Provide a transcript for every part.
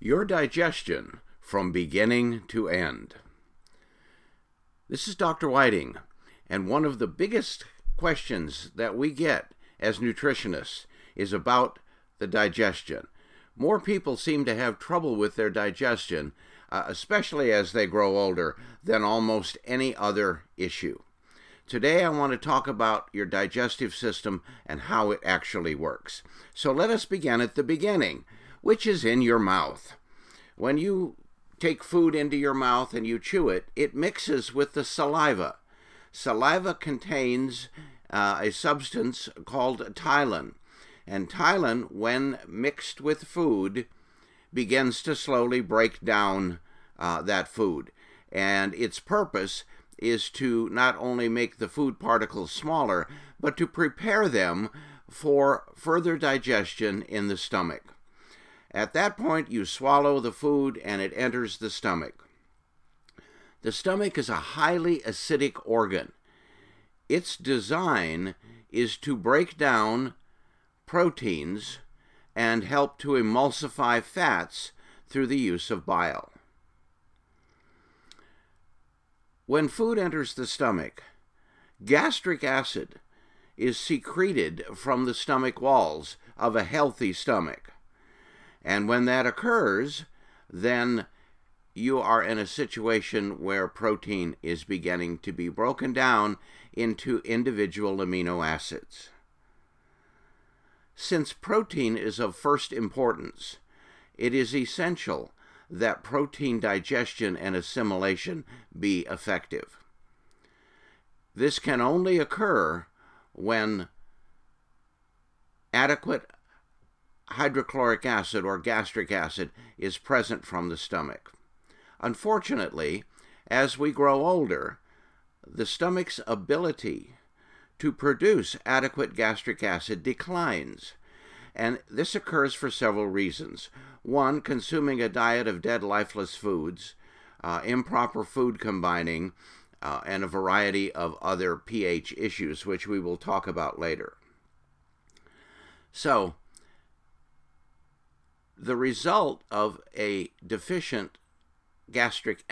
Your digestion from beginning to end. This is Dr. Whiting, and one of the biggest questions that we get as nutritionists is about the digestion. More people seem to have trouble with their digestion, uh, especially as they grow older, than almost any other issue. Today, I want to talk about your digestive system and how it actually works. So, let us begin at the beginning, which is in your mouth. When you take food into your mouth and you chew it, it mixes with the saliva. Saliva contains uh, a substance called ptyalin. And ptyalin, when mixed with food, begins to slowly break down uh, that food. And its purpose is to not only make the food particles smaller, but to prepare them for further digestion in the stomach. At that point, you swallow the food and it enters the stomach. The stomach is a highly acidic organ. Its design is to break down proteins and help to emulsify fats through the use of bile. When food enters the stomach, gastric acid is secreted from the stomach walls of a healthy stomach. And when that occurs, then you are in a situation where protein is beginning to be broken down into individual amino acids. Since protein is of first importance, it is essential that protein digestion and assimilation be effective. This can only occur when adequate hydrochloric acid or gastric acid is present from the stomach. Unfortunately, as we grow older, the stomach's ability to produce adequate gastric acid declines. And this occurs for several reasons. One, consuming a diet of dead, lifeless foods, uh, improper food combining, uh, and a variety of other pH issues, which we will talk about later. So, the result of a deficient gastric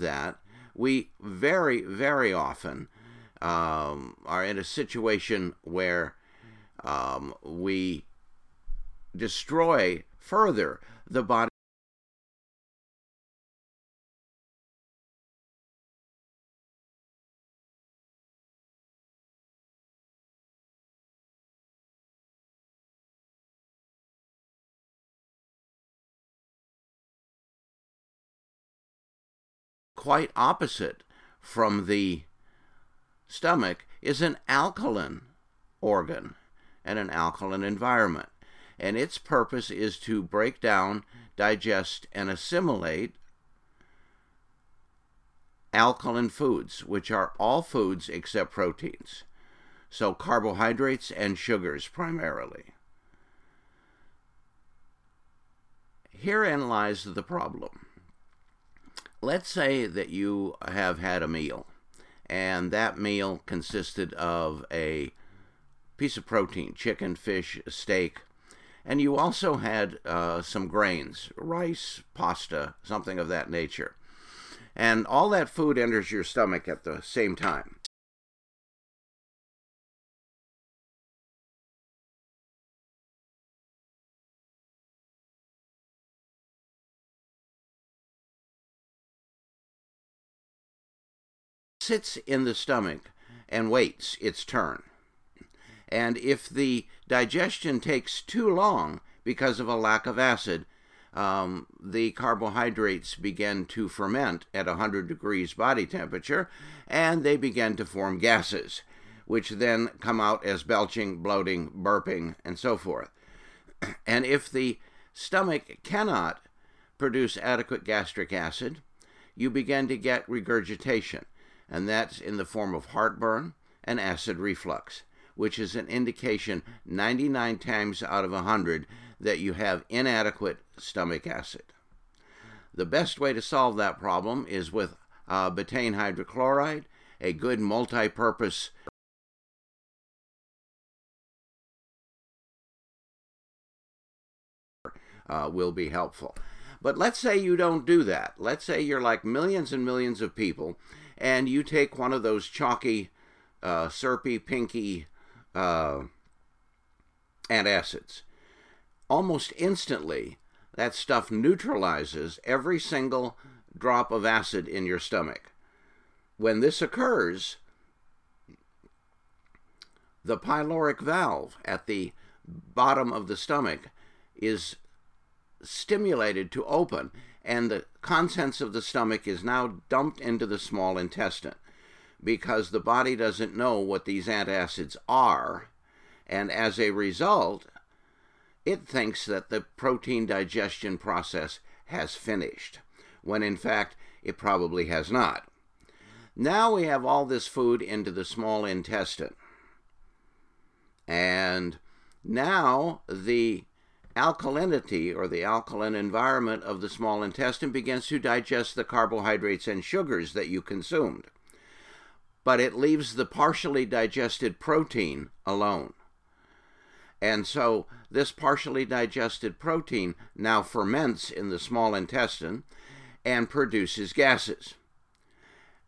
that, we very, very often um, are in a situation where um, we destroy further the body. Quite opposite from the stomach is an alkaline organ and an alkaline environment. And its purpose is to break down, digest, and assimilate alkaline foods, which are all foods except proteins. So, carbohydrates and sugars primarily. Herein lies the problem let's say that you have had a meal, and that meal consisted of a piece of protein chicken, fish, steak and you also had uh, some grains rice, pasta, something of that nature. And all that food enters your stomach at the same time. Sits in the stomach and waits its turn. And if the digestion takes too long because of a lack of acid, um, the carbohydrates begin to ferment at 100 degrees body temperature and they begin to form gases, which then come out as belching, bloating, burping, and so forth. And if the stomach cannot produce adequate gastric acid, you begin to get regurgitation, and that's in the form of heartburn and acid reflux, which is an indication 99 times out of 100 that you have inadequate stomach acid. The best way to solve that problem is with uh, betaine hydrochloride, a good multi purpose uh, will be helpful. But let's say you don't do that. Let's say you're like millions and millions of people, and you take one of those chalky, uh, syrupy, pinky uh, antacids almost instantly, that stuff neutralizes every single drop of acid in your stomach. When this occurs, the pyloric valve at the bottom of the stomach is stimulated to open, and the contents of the stomach is now dumped into the small intestine because the body doesn't know what these antacids are, and as a result, it thinks that the protein digestion process has finished, when in fact it probably has not. Now we have all this food into the small intestine. And now the alkalinity or the alkaline environment of the small intestine begins to digest the carbohydrates and sugars that you consumed. But it leaves the partially digested protein alone. And so this partially digested protein now ferments in the small intestine and produces gases.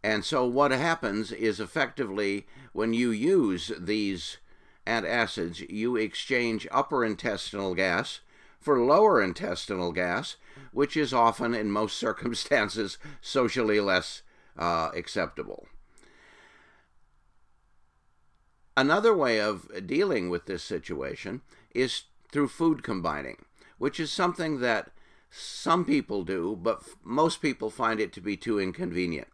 And so what happens is effectively when you use these antacids, you exchange upper intestinal gas for lower intestinal gas, which is often, in most circumstances, socially less uh, acceptable. Another way of dealing with this situation is through food combining, which is something that some people do, but most people find it to be too inconvenient.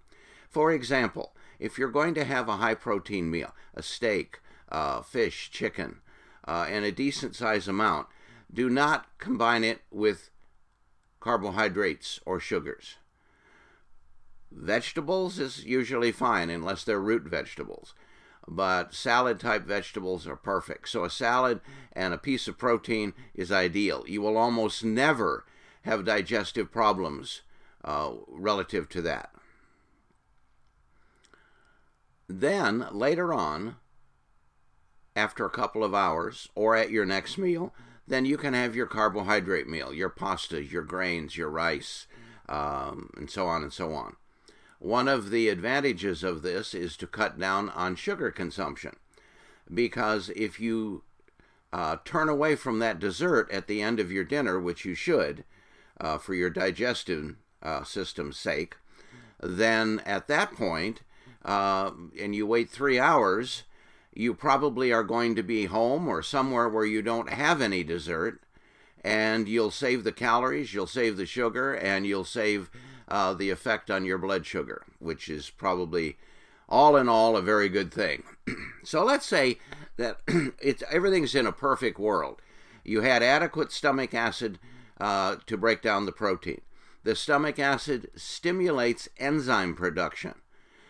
For example, if you're going to have a high protein meal, a steak, uh, fish, chicken, uh, and a decent size amount, do not combine it with carbohydrates or sugars. Vegetables is usually fine unless they're root vegetables but salad type vegetables are perfect. So a salad and a piece of protein is ideal. You will almost never have digestive problems uh, relative to that. Then later on, after a couple of hours or at your next meal, then you can have your carbohydrate meal, your pastas, your grains, your rice, um, and so on and so on. One of the advantages of this is to cut down on sugar consumption because if you uh, turn away from that dessert at the end of your dinner, which you should uh, for your digestive uh, system's sake, then at that point, uh, and you wait three hours, you probably are going to be home or somewhere where you don't have any dessert, and you'll save the calories, you'll save the sugar, and you'll save uh, the effect on your blood sugar, which is probably all in all a very good thing. so let's say that it's everything's in a perfect world. You had adequate stomach acid uh, to break down the protein. The stomach acid stimulates enzyme production.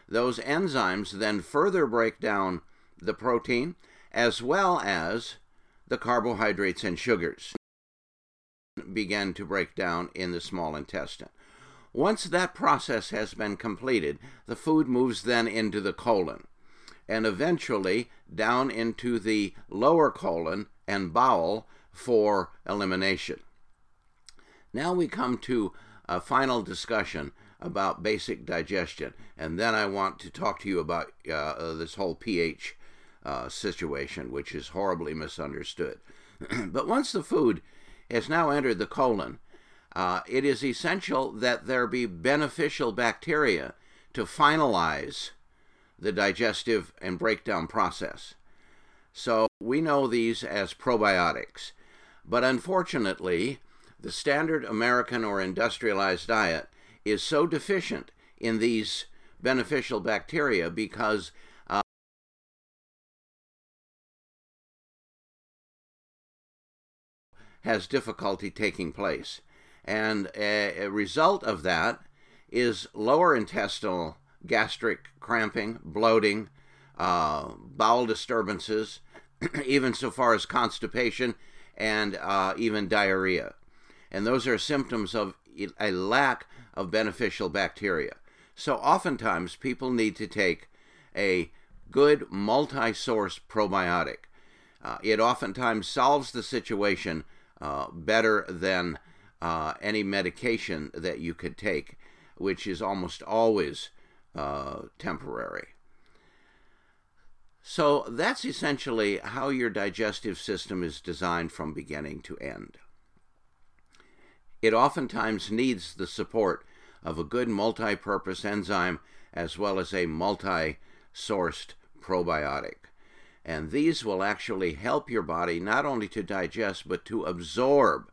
Those enzymes then further break down the protein as well as the carbohydrates and sugars begin to break down in the small intestine. Once that process has been completed, the food moves then into the colon and eventually down into the lower colon and bowel for elimination. Now we come to a final discussion about basic digestion, and then I want to talk to you about uh this whole pH uh, situation, which is horribly misunderstood. but once the food has now entered the colon, uh, it is essential that there be beneficial bacteria to finalize the digestive and breakdown process. So we know these as probiotics. But unfortunately, The standard American or industrialized diet is so deficient in these beneficial bacteria because has difficulty taking place. And a, a, result of that is lower intestinal gastric cramping, bloating, uh, bowel disturbances, even so far as constipation and uh, even diarrhea. And those are symptoms of a lack of beneficial bacteria. So oftentimes people need to take a good multi source probiotic. Uh, it oftentimes solves the situation uh, better than uh, any medication that you could take, which is almost always uh, temporary. So that's essentially how your digestive system is designed from beginning to end. It oftentimes needs the support of a good multi purpose enzyme as well as a multi sourced probiotic. And these will actually help your body not only to digest but to absorb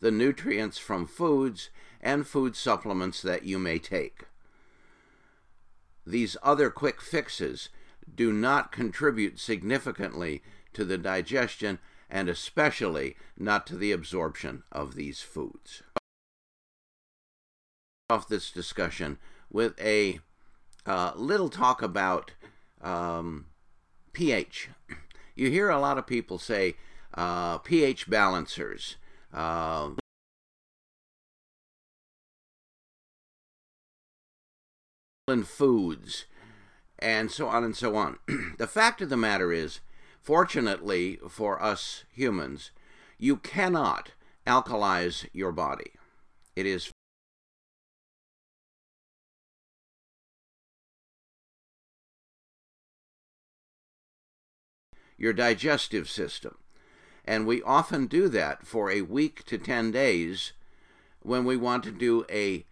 the nutrients from foods and food supplements that you may take. These other quick fixes do not contribute significantly to the digestion and especially not to the absorption of these foods off this discussion with a uh, little talk about um, pH. You hear a lot of people say uh, pH balancers. Uh, foods and so on and so on. the fact of the matter is, fortunately for us humans, you cannot alkalize your body. It is your digestive system. And we often do that for a week to 10 days when we want to do a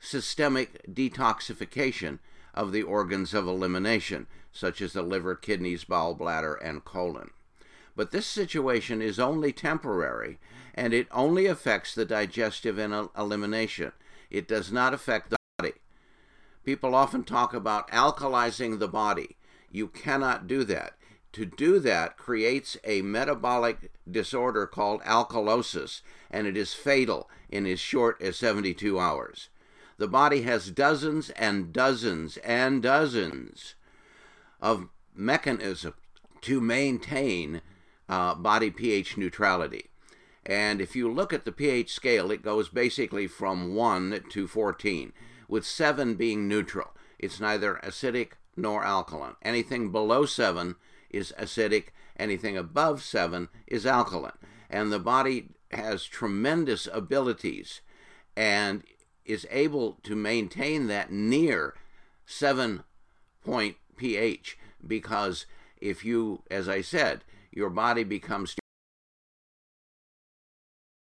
systemic detoxification of the organs of elimination, such as the liver, kidneys, bowel, bladder, and colon. But this situation is only temporary, and it only affects the digestive and elimination. It does not affect the body. People often talk about alkalizing the body. You cannot do that to do that creates a metabolic disorder called alkalosis, and it is fatal in as short as 72 hours. The body has dozens and dozens and dozens of mechanisms to maintain uh, body pH neutrality. And if you look at the pH scale, it goes basically from 1 to 14, with 7 being neutral. It's neither acidic nor alkaline. Anything below 7 is acidic, anything above 7 is alkaline. And the body has tremendous abilities and is able to maintain that near 7 point pH because if you, as I said, your body becomes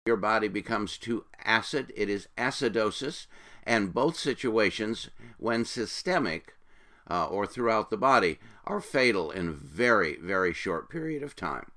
your body becomes too acid, it is acidosis, and both situations, when systemic, uh, or throughout the body are fatal in very, very short period of time.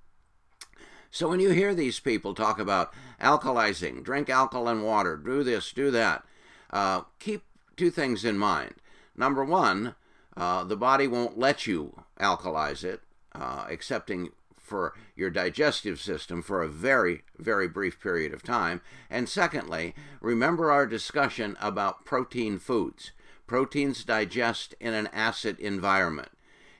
So when you hear these people talk about alkalizing, drink alkaline water, do this, do that, uh, keep two things in mind. Number one, uh, the body won't let you alkalize it, uh, excepting for your digestive system for a very, very brief period of time. And secondly, remember our discussion about protein foods. Proteins digest in an acid environment.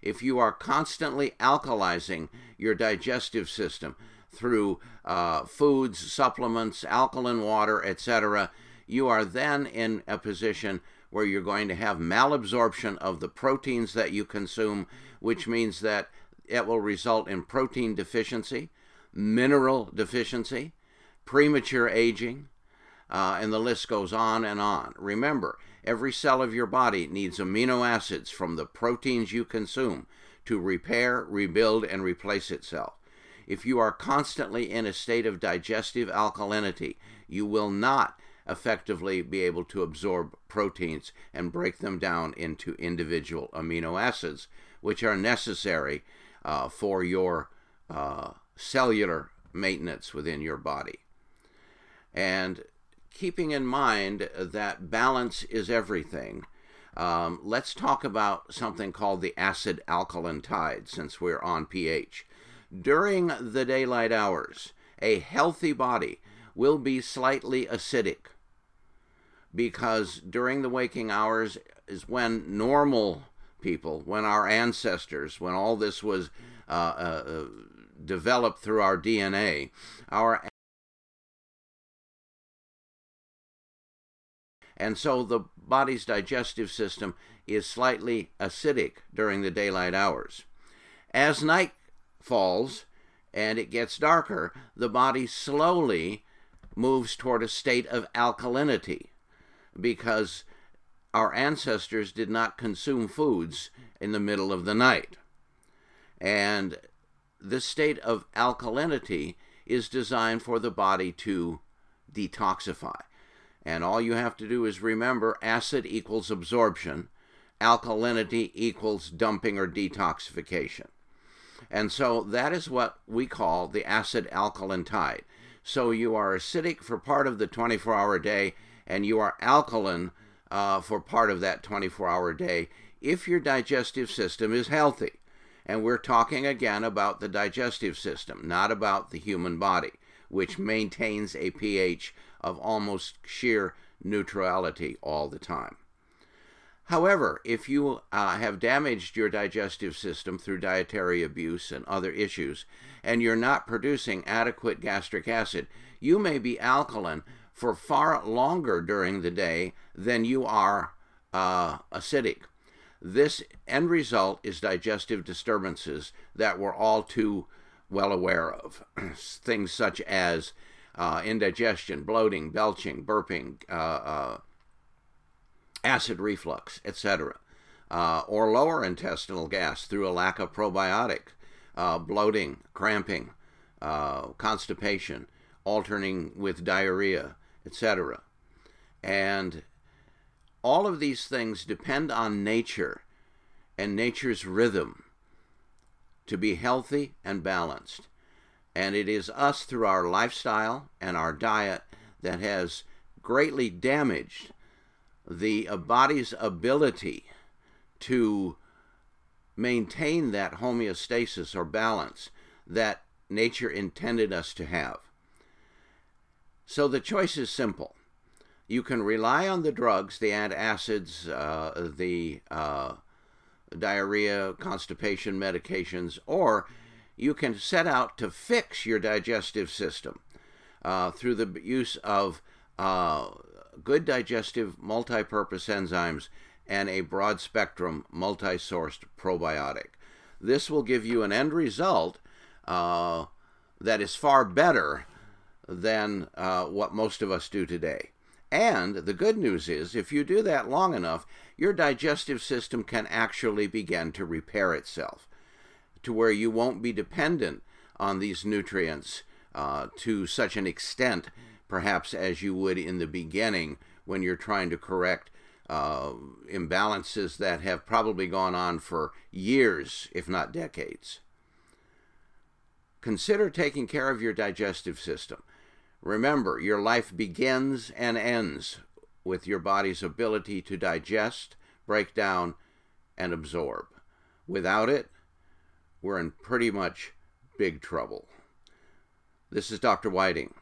If you are constantly alkalizing your digestive system through uh, foods, supplements, alkaline water, etc., you are then in a position where you're going to have malabsorption of the proteins that you consume, which means that it will result in protein deficiency, mineral deficiency, premature aging, uh, and the list goes on and on. Remember, Every cell of your body needs amino acids from the proteins you consume to repair, rebuild, and replace itself. If you are constantly in a state of digestive alkalinity, you will not effectively be able to absorb proteins and break them down into individual amino acids, which are necessary uh, for your uh, cellular maintenance within your body. And keeping in mind that balance is everything, um, let's talk about something called the acid alkaline tide since we're on pH. During the daylight hours, a healthy body will be slightly acidic because during the waking hours is when normal people, when our ancestors, when all this was uh, uh, uh developed through our DNA, our and so the body's digestive system is slightly acidic during the daylight hours. As night falls and it gets darker, the body slowly moves toward a state of alkalinity because our ancestors did not consume foods in the middle of the night. And this state of alkalinity is designed for the body to detoxify. And all you have to do is remember acid equals absorption, alkalinity equals dumping or detoxification. And so that is what we call the acid alkaline tide. So you are acidic for part of the 24 hour day and you are alkaline uh, for part of that 24 hour day if your digestive system is healthy. And we're talking again about the digestive system, not about the human body, which maintains a pH of almost sheer neutrality all the time. However, if you uh, have damaged your digestive system through dietary abuse and other issues, and you're not producing adequate gastric acid, you may be alkaline for far longer during the day than you are uh, acidic. This end result is digestive disturbances that we're all too well aware of. Things such as uh, indigestion, bloating, belching, burping, uh, uh acid reflux, etc., uh, or lower intestinal gas through a lack of probiotic, uh, bloating, cramping, constipation, alternating with diarrhea, etc. And all of these things depend on nature and nature's rhythm to be healthy and balanced. And it is us through our lifestyle and our diet that has greatly damaged the body's ability to maintain that homeostasis or balance that nature intended us to have. So the choice is simple. You can rely on the drugs, the antacids, uh, the uh, diarrhea, constipation medications, or you can set out to fix your digestive system uh, through the use of uh, good digestive multi-purpose enzymes and a broad spectrum multi-sourced probiotic. This will give you an end result uh, that is far better than uh, what most of us do today. And the good news is, if you do that long enough, your digestive system can actually begin to repair itself to where you won't be dependent on these nutrients uh, to such an extent, perhaps as you would in the beginning when you're trying to correct uh, imbalances that have probably gone on for years, if not decades. Consider taking care of your digestive system. Remember, your life begins and ends with your body's ability to digest, break down, and absorb. Without it, we're in pretty much big trouble. This is Dr. Whiting.